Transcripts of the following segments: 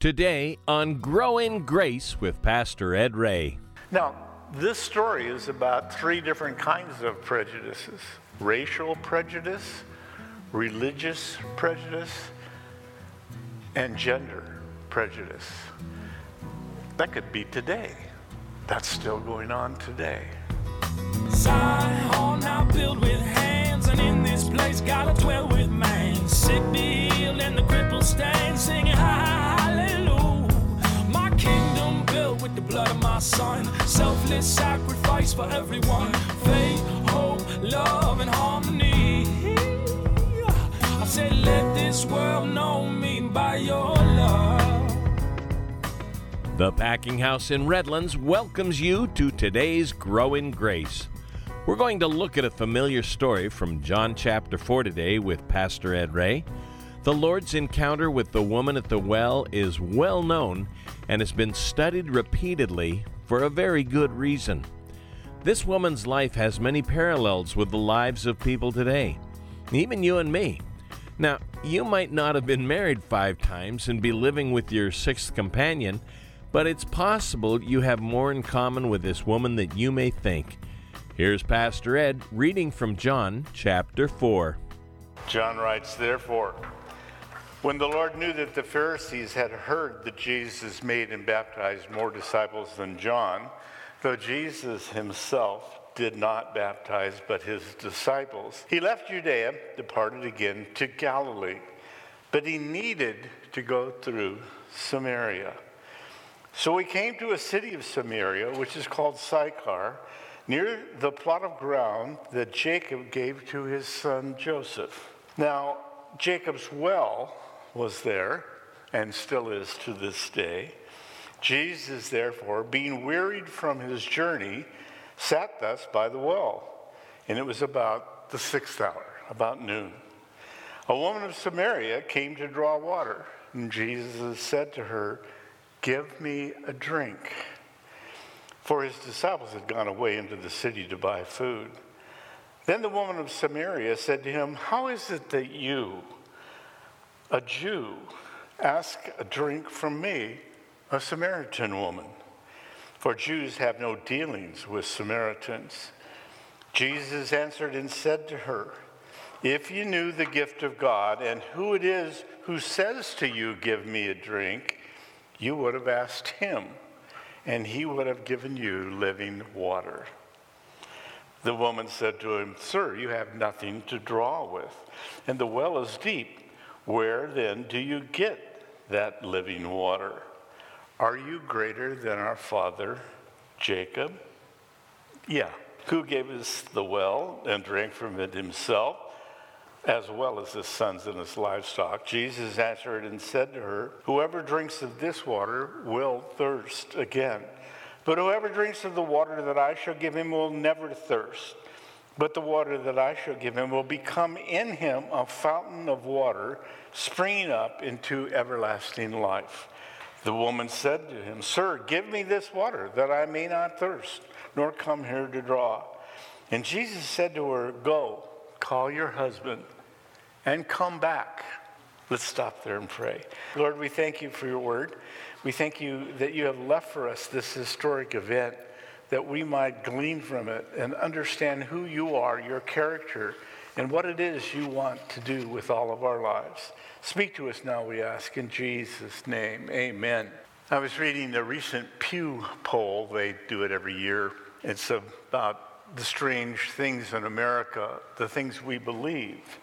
Today on Grow in Grace with Pastor Ed Ray. Now, this story is about three different kinds of prejudices racial prejudice, religious prejudice, and gender prejudice. That could be today. That's still going on today. Place, dwell with man. Sick and the stand, singing hallelujah. My kingdom built with the blood of my son, selfless sacrifice for everyone. Faith, hope, love, and harmony. I say, let this world know me by your love. The Packing House in Redlands welcomes you to today's Grow in Grace. We're going to look at a familiar story from John chapter 4 today with Pastor Ed Ray. The Lord's encounter with the woman at the well is well known and has been studied repeatedly for a very good reason. This woman's life has many parallels with the lives of people today, even you and me. Now, you might not have been married five times and be living with your sixth companion, but it's possible you have more in common with this woman than you may think. Here's Pastor Ed reading from John chapter 4. John writes, Therefore, when the Lord knew that the Pharisees had heard that Jesus made and baptized more disciples than John, though Jesus himself did not baptize but his disciples, he left Judea, departed again to Galilee. But he needed to go through Samaria. So he came to a city of Samaria, which is called Sychar, near the plot of ground that Jacob gave to his son Joseph. Now, Jacob's well was there, and still is to this day. Jesus, therefore, being wearied from his journey, sat thus by the well. And it was about the sixth hour, about noon. A woman of Samaria came to draw water, and Jesus said to her, Give me a drink. For his disciples had gone away into the city to buy food. Then the woman of Samaria said to him, How is it that you, a Jew, ask a drink from me, a Samaritan woman? For Jews have no dealings with Samaritans. Jesus answered and said to her, If you knew the gift of God and who it is who says to you, Give me a drink, you would have asked him, and he would have given you living water. The woman said to him, Sir, you have nothing to draw with, and the well is deep. Where then do you get that living water? Are you greater than our father Jacob? Yeah. Who gave us the well and drank from it himself? As well as his sons and his livestock. Jesus answered and said to her, Whoever drinks of this water will thirst again. But whoever drinks of the water that I shall give him will never thirst. But the water that I shall give him will become in him a fountain of water springing up into everlasting life. The woman said to him, Sir, give me this water that I may not thirst, nor come here to draw. And Jesus said to her, Go call your husband, and come back. Let's stop there and pray. Lord, we thank you for your word. We thank you that you have left for us this historic event that we might glean from it and understand who you are, your character, and what it is you want to do with all of our lives. Speak to us now, we ask, in Jesus' name. Amen. I was reading the recent Pew poll, they do it every year. It's about the strange things in America, the things we believe.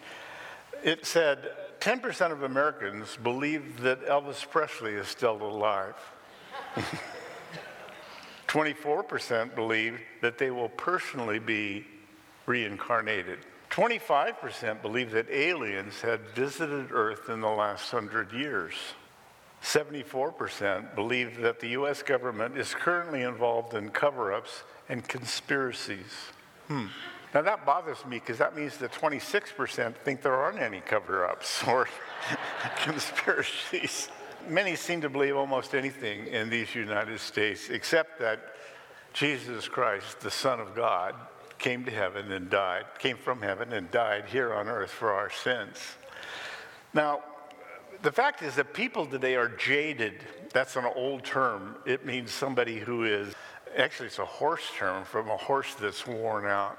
It said 10% of Americans believe that Elvis Presley is still alive. 24% believe that they will personally be reincarnated. 25% believe that aliens had visited Earth in the last hundred years. 74% believe that the US government is currently involved in cover ups and conspiracies. Hmm. Now that bothers me because that means that 26% think there aren't any cover ups or conspiracies. Many seem to believe almost anything in these United States except that Jesus Christ, the Son of God, came to heaven and died, came from heaven and died here on earth for our sins. Now, The fact is that people today are jaded. That's an old term. It means somebody who is, actually, it's a horse term from a horse that's worn out.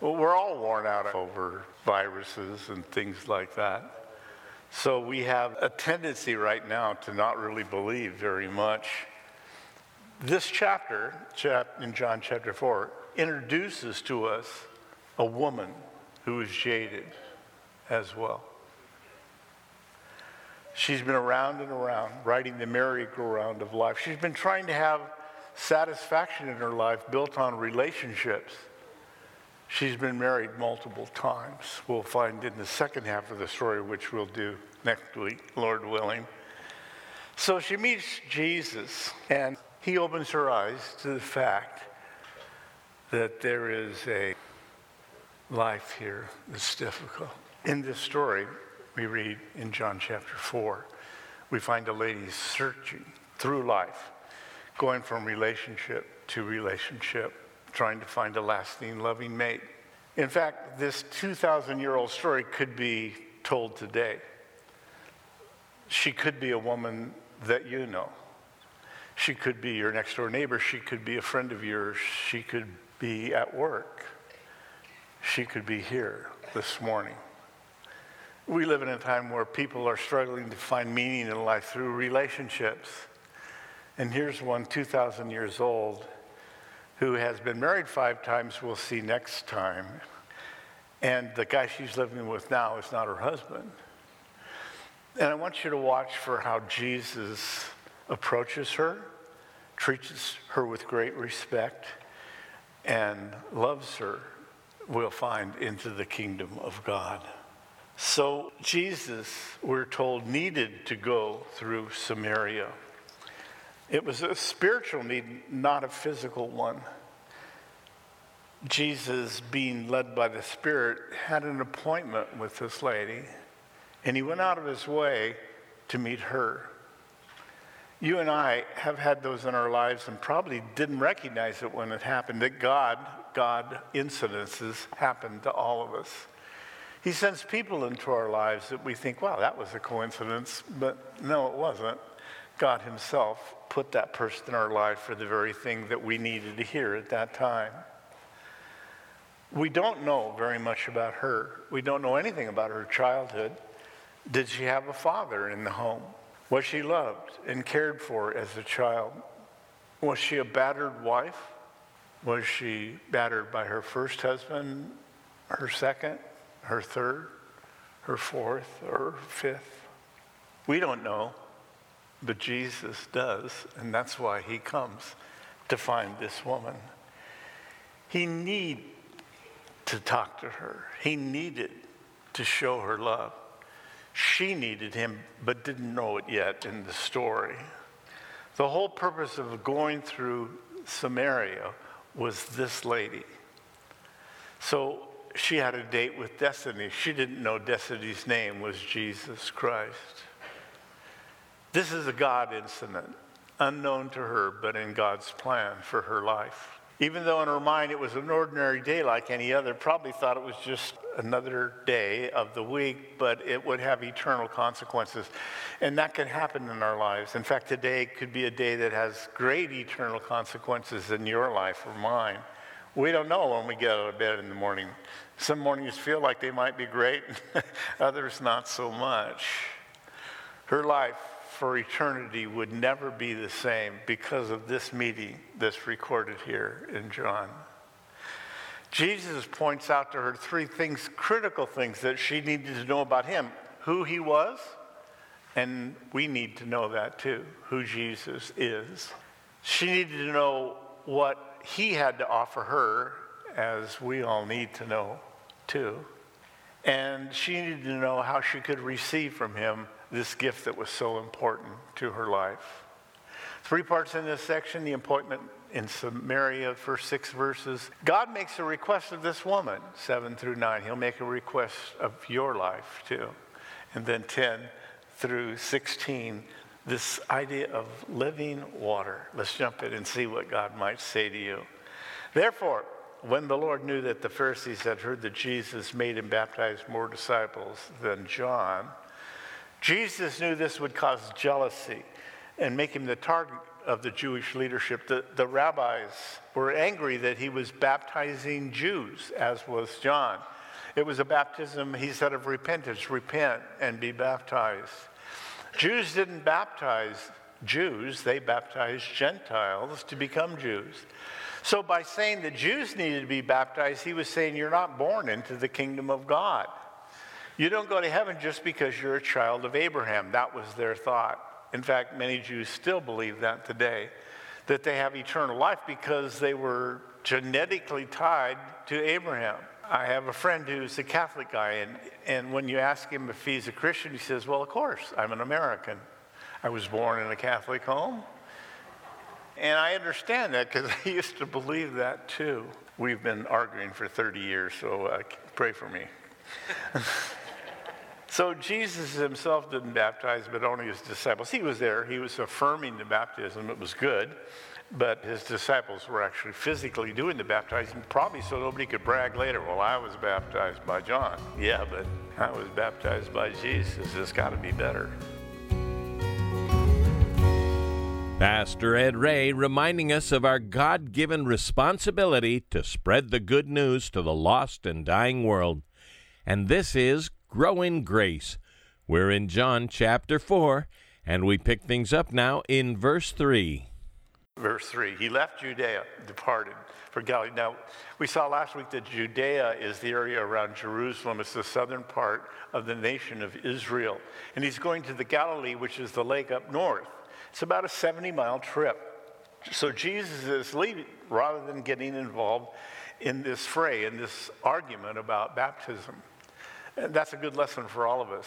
Well, we're all worn out over viruses and things like that. So we have a tendency right now to not really believe very much. This chapter, chap- in John chapter 4, introduces to us a woman who is jaded as well. She's been around and around, riding the merry-go-round of life. She's been trying to have satisfaction in her life built on relationships. She's been married multiple times. We'll find in the second half of the story, which we'll do next week, Lord willing. So she meets Jesus, and he opens her eyes to the fact that there is a life here that's difficult. In this story, we read in John chapter 4, we find a lady searching through life, going from relationship to relationship, trying to find a lasting, loving mate. In fact, this 2,000 year old story could be told today. She could be a woman that you know. She could be your next door neighbor. She could be a friend of yours. She could be at work. She could be here this morning. We live in a time where people are struggling to find meaning in life through relationships. And here's one 2,000 years old who has been married five times, we'll see next time. And the guy she's living with now is not her husband. And I want you to watch for how Jesus approaches her, treats her with great respect, and loves her, we'll find into the kingdom of God. So Jesus, we're told, needed to go through Samaria. It was a spiritual need, not a physical one. Jesus, being led by the Spirit, had an appointment with this lady, and he went out of his way to meet her. You and I have had those in our lives and probably didn't recognize it when it happened, that God, God incidences happen to all of us. He sends people into our lives that we think, wow, that was a coincidence. But no, it wasn't. God Himself put that person in our life for the very thing that we needed to hear at that time. We don't know very much about her. We don't know anything about her childhood. Did she have a father in the home? Was she loved and cared for as a child? Was she a battered wife? Was she battered by her first husband, her second, her third, her fourth, or fifth. We don't know, but Jesus does, and that's why he comes to find this woman. He needed to talk to her. He needed to show her love. She needed him, but didn't know it yet in the story. The whole purpose of going through Samaria was this lady. So she had a date with Destiny. She didn't know Destiny's name was Jesus Christ. This is a God incident, unknown to her, but in God's plan for her life. Even though in her mind it was an ordinary day like any other, probably thought it was just another day of the week, but it would have eternal consequences. And that can happen in our lives. In fact, today could be a day that has great eternal consequences in your life or mine. We don't know when we get out of bed in the morning. Some mornings feel like they might be great, others not so much. Her life for eternity would never be the same because of this meeting that's recorded here in John. Jesus points out to her three things, critical things that she needed to know about him who he was, and we need to know that too, who Jesus is. She needed to know what he had to offer her, as we all need to know too. And she needed to know how she could receive from him this gift that was so important to her life. Three parts in this section the appointment in Samaria, first six verses. God makes a request of this woman, seven through nine. He'll make a request of your life too. And then 10 through 16, this idea of living water. Let's jump in and see what God might say to you. Therefore, when the Lord knew that the Pharisees had heard that Jesus made and baptized more disciples than John, Jesus knew this would cause jealousy and make him the target of the Jewish leadership. The, the rabbis were angry that he was baptizing Jews, as was John. It was a baptism, he said, of repentance repent and be baptized. Jews didn't baptize Jews, they baptized Gentiles to become Jews. So, by saying the Jews needed to be baptized, he was saying, You're not born into the kingdom of God. You don't go to heaven just because you're a child of Abraham. That was their thought. In fact, many Jews still believe that today, that they have eternal life because they were genetically tied to Abraham. I have a friend who's a Catholic guy, and, and when you ask him if he's a Christian, he says, Well, of course, I'm an American. I was born in a Catholic home. And I understand that because I used to believe that too. We've been arguing for 30 years, so uh, pray for me. so Jesus himself didn't baptize, but only his disciples. He was there, he was affirming the baptism, it was good. But his disciples were actually physically doing the baptizing, probably so nobody could brag later. Well, I was baptized by John. Yeah, but I was baptized by Jesus. It's got to be better. Pastor Ed Ray reminding us of our God given responsibility to spread the good news to the lost and dying world. And this is Grow in Grace. We're in John chapter 4, and we pick things up now in verse 3. Verse 3 He left Judea, departed for Galilee. Now, we saw last week that Judea is the area around Jerusalem. It's the southern part of the nation of Israel. And he's going to the Galilee, which is the lake up north. It's about a 70 mile trip. So Jesus is leaving rather than getting involved in this fray, in this argument about baptism. And that's a good lesson for all of us.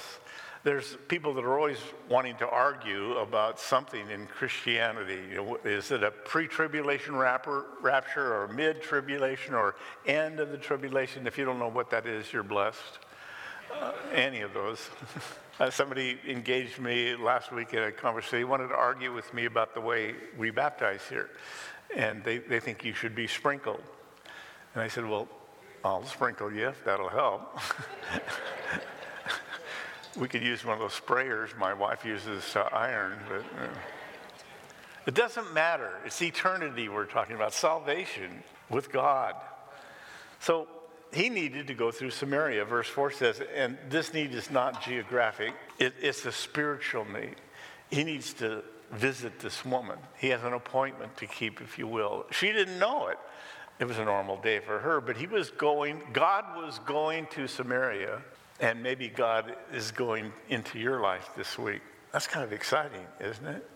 There's people that are always wanting to argue about something in Christianity. You know, is it a pre tribulation rapture or mid tribulation or end of the tribulation? If you don't know what that is, you're blessed. Uh, any of those. Uh, somebody engaged me last week in a conversation. They wanted to argue with me about the way we baptize here. And they, they think you should be sprinkled. And I said, Well, I'll sprinkle you if that'll help. we could use one of those sprayers my wife uses to iron, but uh, it doesn't matter. It's eternity we're talking about, salvation with God. So he needed to go through Samaria. Verse 4 says, and this need is not geographic, it, it's a spiritual need. He needs to visit this woman. He has an appointment to keep, if you will. She didn't know it. It was a normal day for her, but he was going, God was going to Samaria, and maybe God is going into your life this week. That's kind of exciting, isn't it?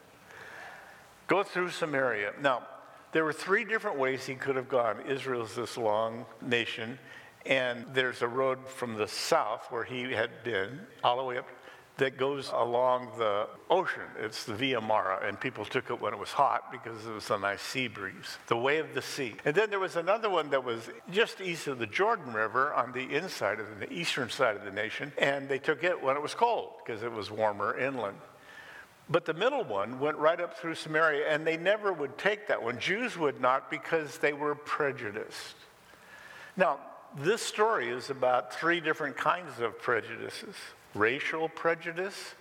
Go through Samaria. Now, there were three different ways he could have gone. Israel's this long nation. And there's a road from the south where he had been all the way up that goes along the ocean. It's the Via Maris, and people took it when it was hot because it was a nice sea breeze, the way of the sea. And then there was another one that was just east of the Jordan River on the inside of the eastern side of the nation, and they took it when it was cold because it was warmer inland. But the middle one went right up through Samaria, and they never would take that one. Jews would not because they were prejudiced. Now, this story is about three different kinds of prejudices racial prejudice,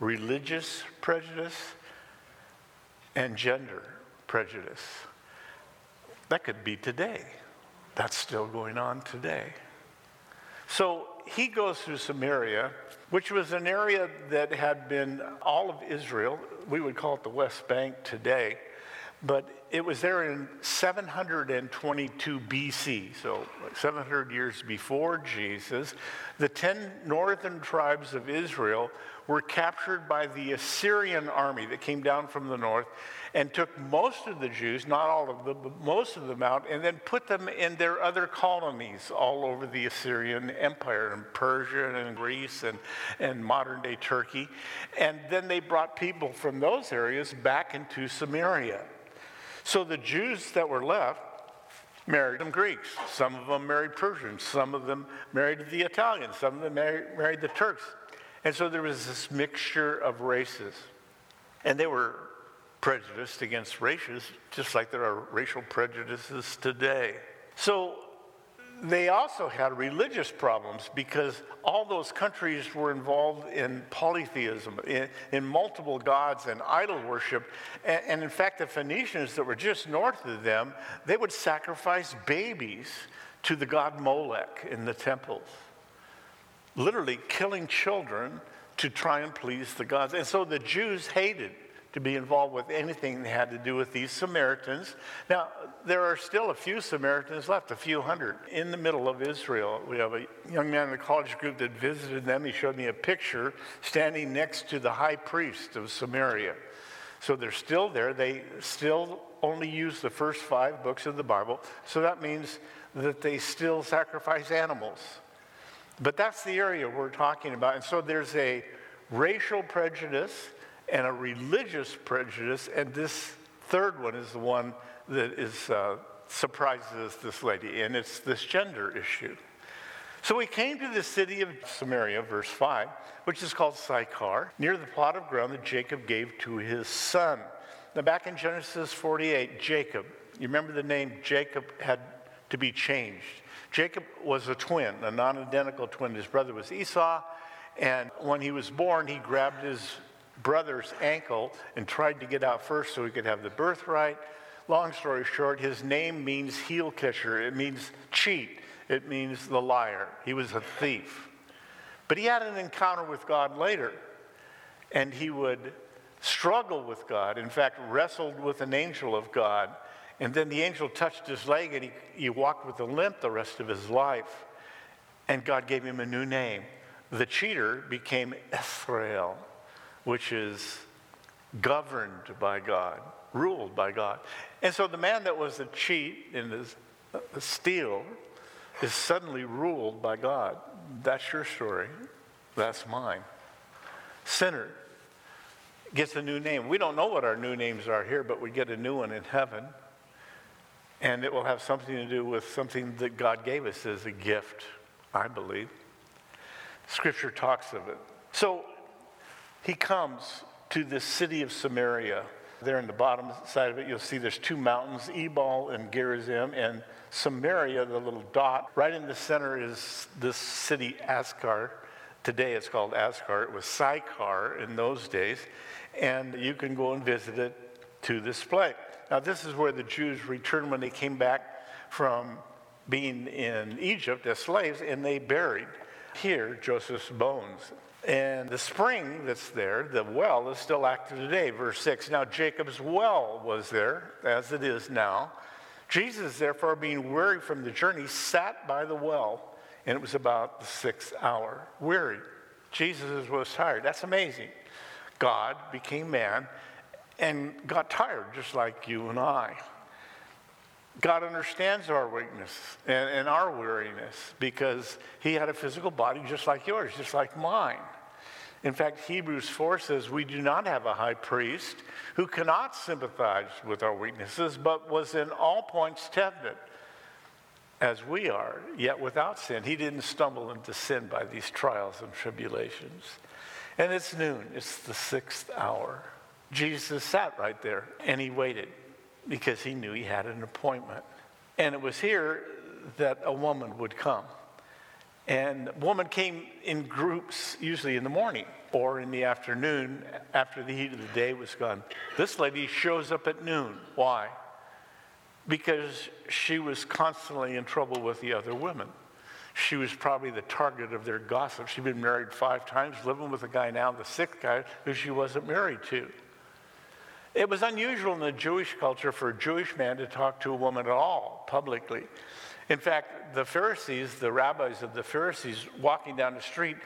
religious prejudice, and gender prejudice. That could be today. That's still going on today. So he goes through Samaria, which was an area that had been all of Israel. We would call it the West Bank today. But it was there in 722 BC, so 700 years before Jesus. The 10 northern tribes of Israel were captured by the Assyrian army that came down from the north and took most of the Jews, not all of them, but most of them out, and then put them in their other colonies all over the Assyrian Empire, in Persia and Greece and, and modern day Turkey. And then they brought people from those areas back into Samaria. So the Jews that were left married some Greeks. Some of them married Persians. Some of them married the Italians. Some of them married, married the Turks. And so there was this mixture of races. And they were prejudiced against races, just like there are racial prejudices today. So they also had religious problems because all those countries were involved in polytheism, in, in multiple gods and idol worship. And, and, in fact, the Phoenicians that were just north of them, they would sacrifice babies to the god Molech in the temples, literally killing children to try and please the gods. And so the Jews hated to be involved with anything that had to do with these Samaritans. Now, there are still a few Samaritans left, a few hundred, in the middle of Israel. We have a young man in the college group that visited them. He showed me a picture standing next to the high priest of Samaria. So they're still there. They still only use the first five books of the Bible. So that means that they still sacrifice animals. But that's the area we're talking about. And so there's a racial prejudice and a religious prejudice, and this third one is the one that is uh, surprises this lady, and it's this gender issue. So we came to the city of Samaria, verse 5, which is called Sychar, near the plot of ground that Jacob gave to his son. Now, back in Genesis 48, Jacob, you remember the name Jacob had to be changed. Jacob was a twin, a non identical twin. His brother was Esau, and when he was born, he grabbed his brother's ankle and tried to get out first so he could have the birthright. Long story short, his name means heel catcher, it means cheat, it means the liar. He was a thief. But he had an encounter with God later, and he would struggle with God. In fact, wrestled with an angel of God. And then the angel touched his leg, and he, he walked with a limp the rest of his life. And God gave him a new name. The cheater became Israel which is governed by God, ruled by God. And so the man that was a cheat and a steal is suddenly ruled by God. That's your story. That's mine. Sinner gets a new name. We don't know what our new names are here, but we get a new one in heaven. And it will have something to do with something that God gave us as a gift, I believe. Scripture talks of it. So he comes to the city of Samaria. There in the bottom side of it, you'll see there's two mountains, Ebal and Gerizim, and Samaria, the little dot. Right in the center is this city, Ascar. Today it's called Ascar. It was Sychar in those days, and you can go and visit it to display. Now, this is where the Jews returned when they came back from being in Egypt as slaves, and they buried here Joseph's bones. And the spring that's there, the well, is still active today. Verse 6 Now Jacob's well was there, as it is now. Jesus, therefore, being weary from the journey, sat by the well, and it was about the sixth hour. Weary. Jesus was tired. That's amazing. God became man and got tired, just like you and I. God understands our weakness and, and, our weariness because he had a physical body just like yours, just like mine. In fact, Hebrews 4 says, We do not have a high priest who cannot sympathize with our weaknesses, but was in all points tempted as we are, yet without sin. He didn't stumble into sin by these trials and tribulations. And it's noon, it's the sixth hour. Jesus sat right there and he waited because he knew he had an appointment. And it was here that a woman would come. And woman came in groups, usually in the morning or in the afternoon after the heat of the day was gone. This lady shows up at noon. Why? Because she was constantly in trouble with the other women. She was probably the target of their gossip. She'd been married five times, living with a guy now, the sixth guy, who she wasn't married to. It was unusual in the Jewish culture for a Jewish man to talk to a woman at all publicly. In fact, the Pharisees, the rabbis of the Pharisees, walking down the street,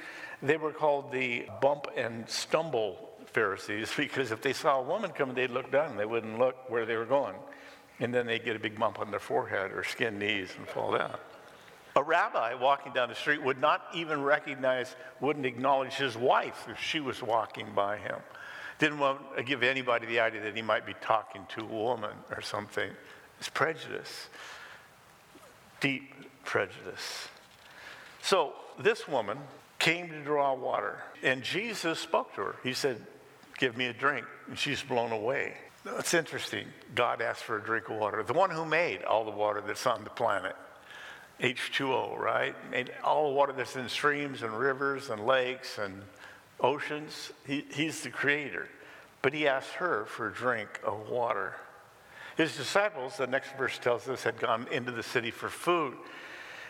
they were called the bump and stumble Pharisees because if they saw a woman coming, they'd look down. They wouldn't look where they were going. And then they'd get a big bump on their forehead or skin knees and fall down. A rabbi walking down the street would not even recognize, wouldn't acknowledge his wife if she was walking by him. Didn't want to give anybody the idea that he might be talking to a woman or something. It's prejudice deep prejudice. So this woman came to draw water, and Jesus spoke to her. He said, Give me a drink. And she's blown away. It's interesting. God asked for a drink of water, the one who made all the water that's on the planet. H2O, right? Made all the water that's in streams and rivers and lakes and oceans. He, he's the creator. But he asked her for a drink of water. His disciples, the next verse tells us, had gone into the city for food.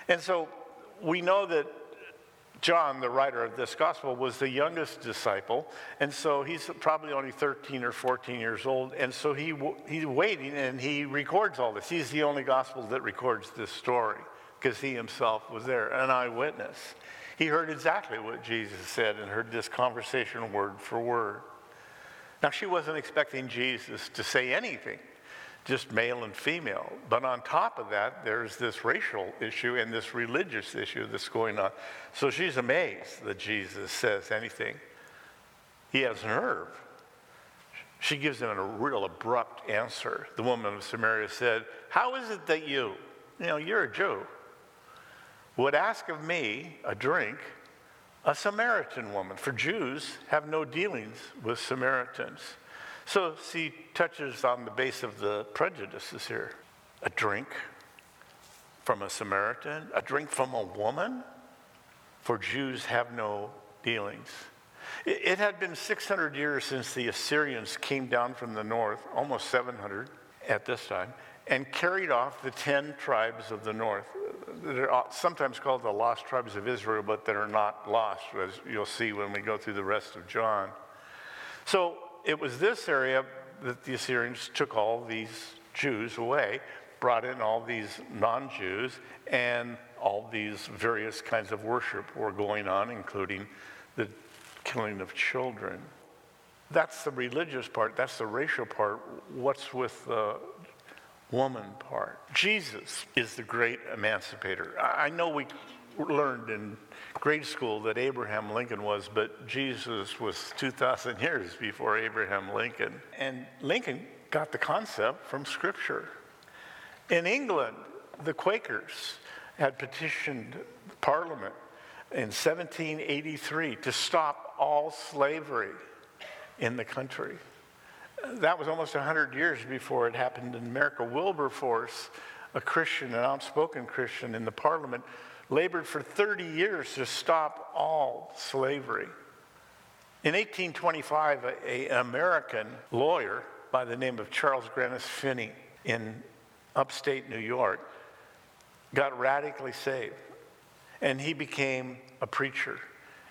And so we know that John, the writer of this gospel, was the youngest disciple, and so he's probably only 13 or 14 years old, and so he, he's waiting and he records all this. He's the only gospel that records this story because he himself was there, an eyewitness. He heard exactly what Jesus said and heard this conversation word for word. Now, she wasn't expecting Jesus to say anything just male and female. But on top of that, there's this racial issue and this religious issue that's going on. So she's amazed that Jesus says anything. He has nerve. She gives him a real abrupt answer. The woman of Samaria said, How is it that you, you know, you're a Jew, would ask of me a drink, a Samaritan woman? For Jews have no dealings with Samaritans. So she touches on the base of the prejudices here. A drink from a Samaritan, a drink from a woman, for Jews have no dealings. It, had been 600 years since the Assyrians came down from the north, almost 700 at this time, and carried off the 10 tribes of the north. They're uh, sometimes called the lost tribes of Israel, but that are not lost, as you'll see when we go through the rest of John. So it was this area that the Assyrians took all these Jews away, brought in all these non Jews, and all these various kinds of worship were going on, including the killing of children. That's the religious part, that's the racial part. What's with the woman part? Jesus is the great emancipator. I know we learned in grade school that Abraham Lincoln was, but Jesus was 2,000 years before Abraham Lincoln. And Lincoln got the concept from Scripture. In England, the Quakers had petitioned Parliament in 1783 to stop all slavery in the country. That was almost 100 years before it happened in America. Wilberforce, a Christian, an outspoken Christian in the Parliament, labored for 30 years to stop all slavery. In 1825, an American lawyer by the name of Charles Grannis Finney in upstate New York got radically saved. And he became a preacher,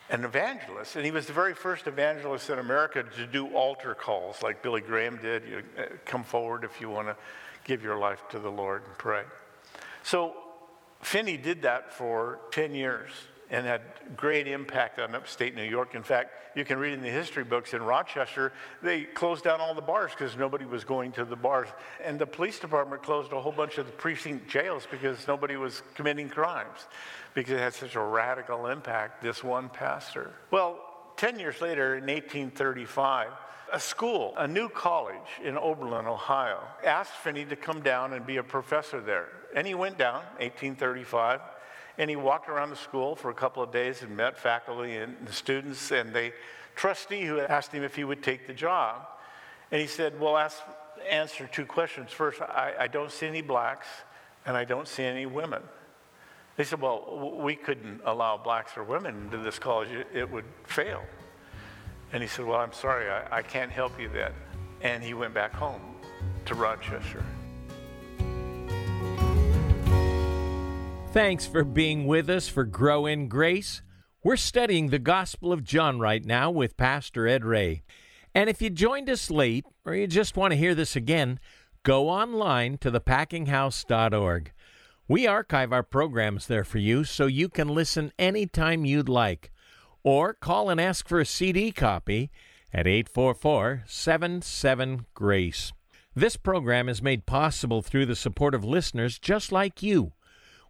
an evangelist. And he was the very first evangelist in America to do altar calls like Billy Graham did. You uh, come forward if you want to give your life to the Lord and pray. So Finney did that for 10 years and had great impact on upstate New York. In fact, you can read in the history books in Rochester, they closed down all the bars because nobody was going to the bars. And the police department closed a whole bunch of the precinct jails because nobody was committing crimes because it had such a radical impact, this one pastor. Well, 10 years later, in 1835, a school, a new college in Oberlin, Ohio, asked Finney to come down and be a professor there. And he went down, 1835, and he walked around the school for a couple of days and met faculty and the students and the trustee who asked him if he would take the job. And he said, Well, ask, answer two questions. First, I, I don't see any blacks and I don't see any women. They said, Well, we couldn't allow blacks or women into this college, it, would fail. And he said, Well, I'm sorry, I, I can't help you then. And he went back home to Rochester. Thanks for being with us for Grow in Grace. We're studying the Gospel of John right now with Pastor Ed Ray. And if you joined us late or you just want to hear this again, go online to thepackinghouse.org. We archive our programs there for you so you can listen anytime you'd like or call and ask for a CD copy at 844 77 Grace. This program is made possible through the support of listeners just like you.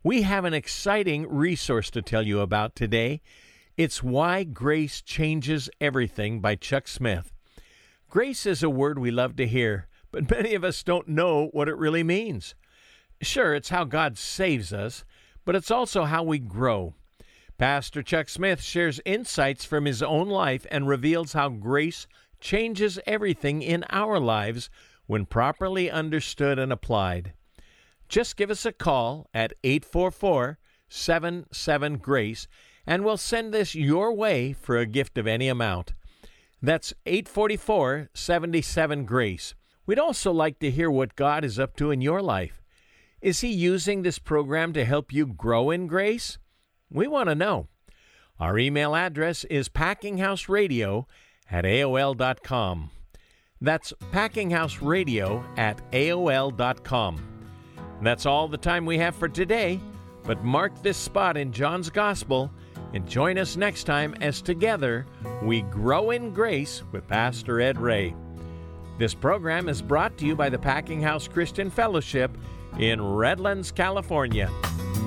We have an exciting resource to tell you about today. It's Why Grace Changes Everything by Chuck Smith. Grace is a word we love to hear, but many of us don't know what it really means. Sure, it's how God saves us, but it's also how we grow. Pastor Chuck Smith shares insights from his own life and reveals how grace changes everything in our lives when properly understood and applied. Just give us a call at 844 77 Grace and we'll send this your way for a gift of any amount. That's 844 77 Grace. We'd also like to hear what God is up to in your life. Is He using this program to help you grow in grace? We want to know. Our email address is packinghouseradio at AOL.com. That's packinghouseradio at AOL.com. That's all the time we have for today, but mark this spot in John's Gospel and join us next time as together we grow in grace with Pastor Ed Ray. This program is brought to you by the Packing House Christian Fellowship in Redlands, California.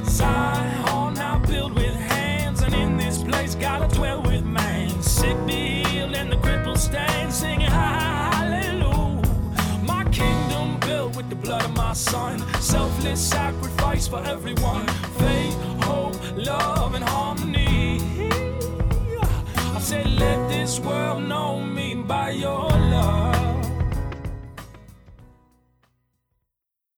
Zion with hands, and in this place dwell with man. Sick healed, and the blood of my son, selfless sacrifice for everyone. Faith, hope, love, and harmony. I said, let this world know me by your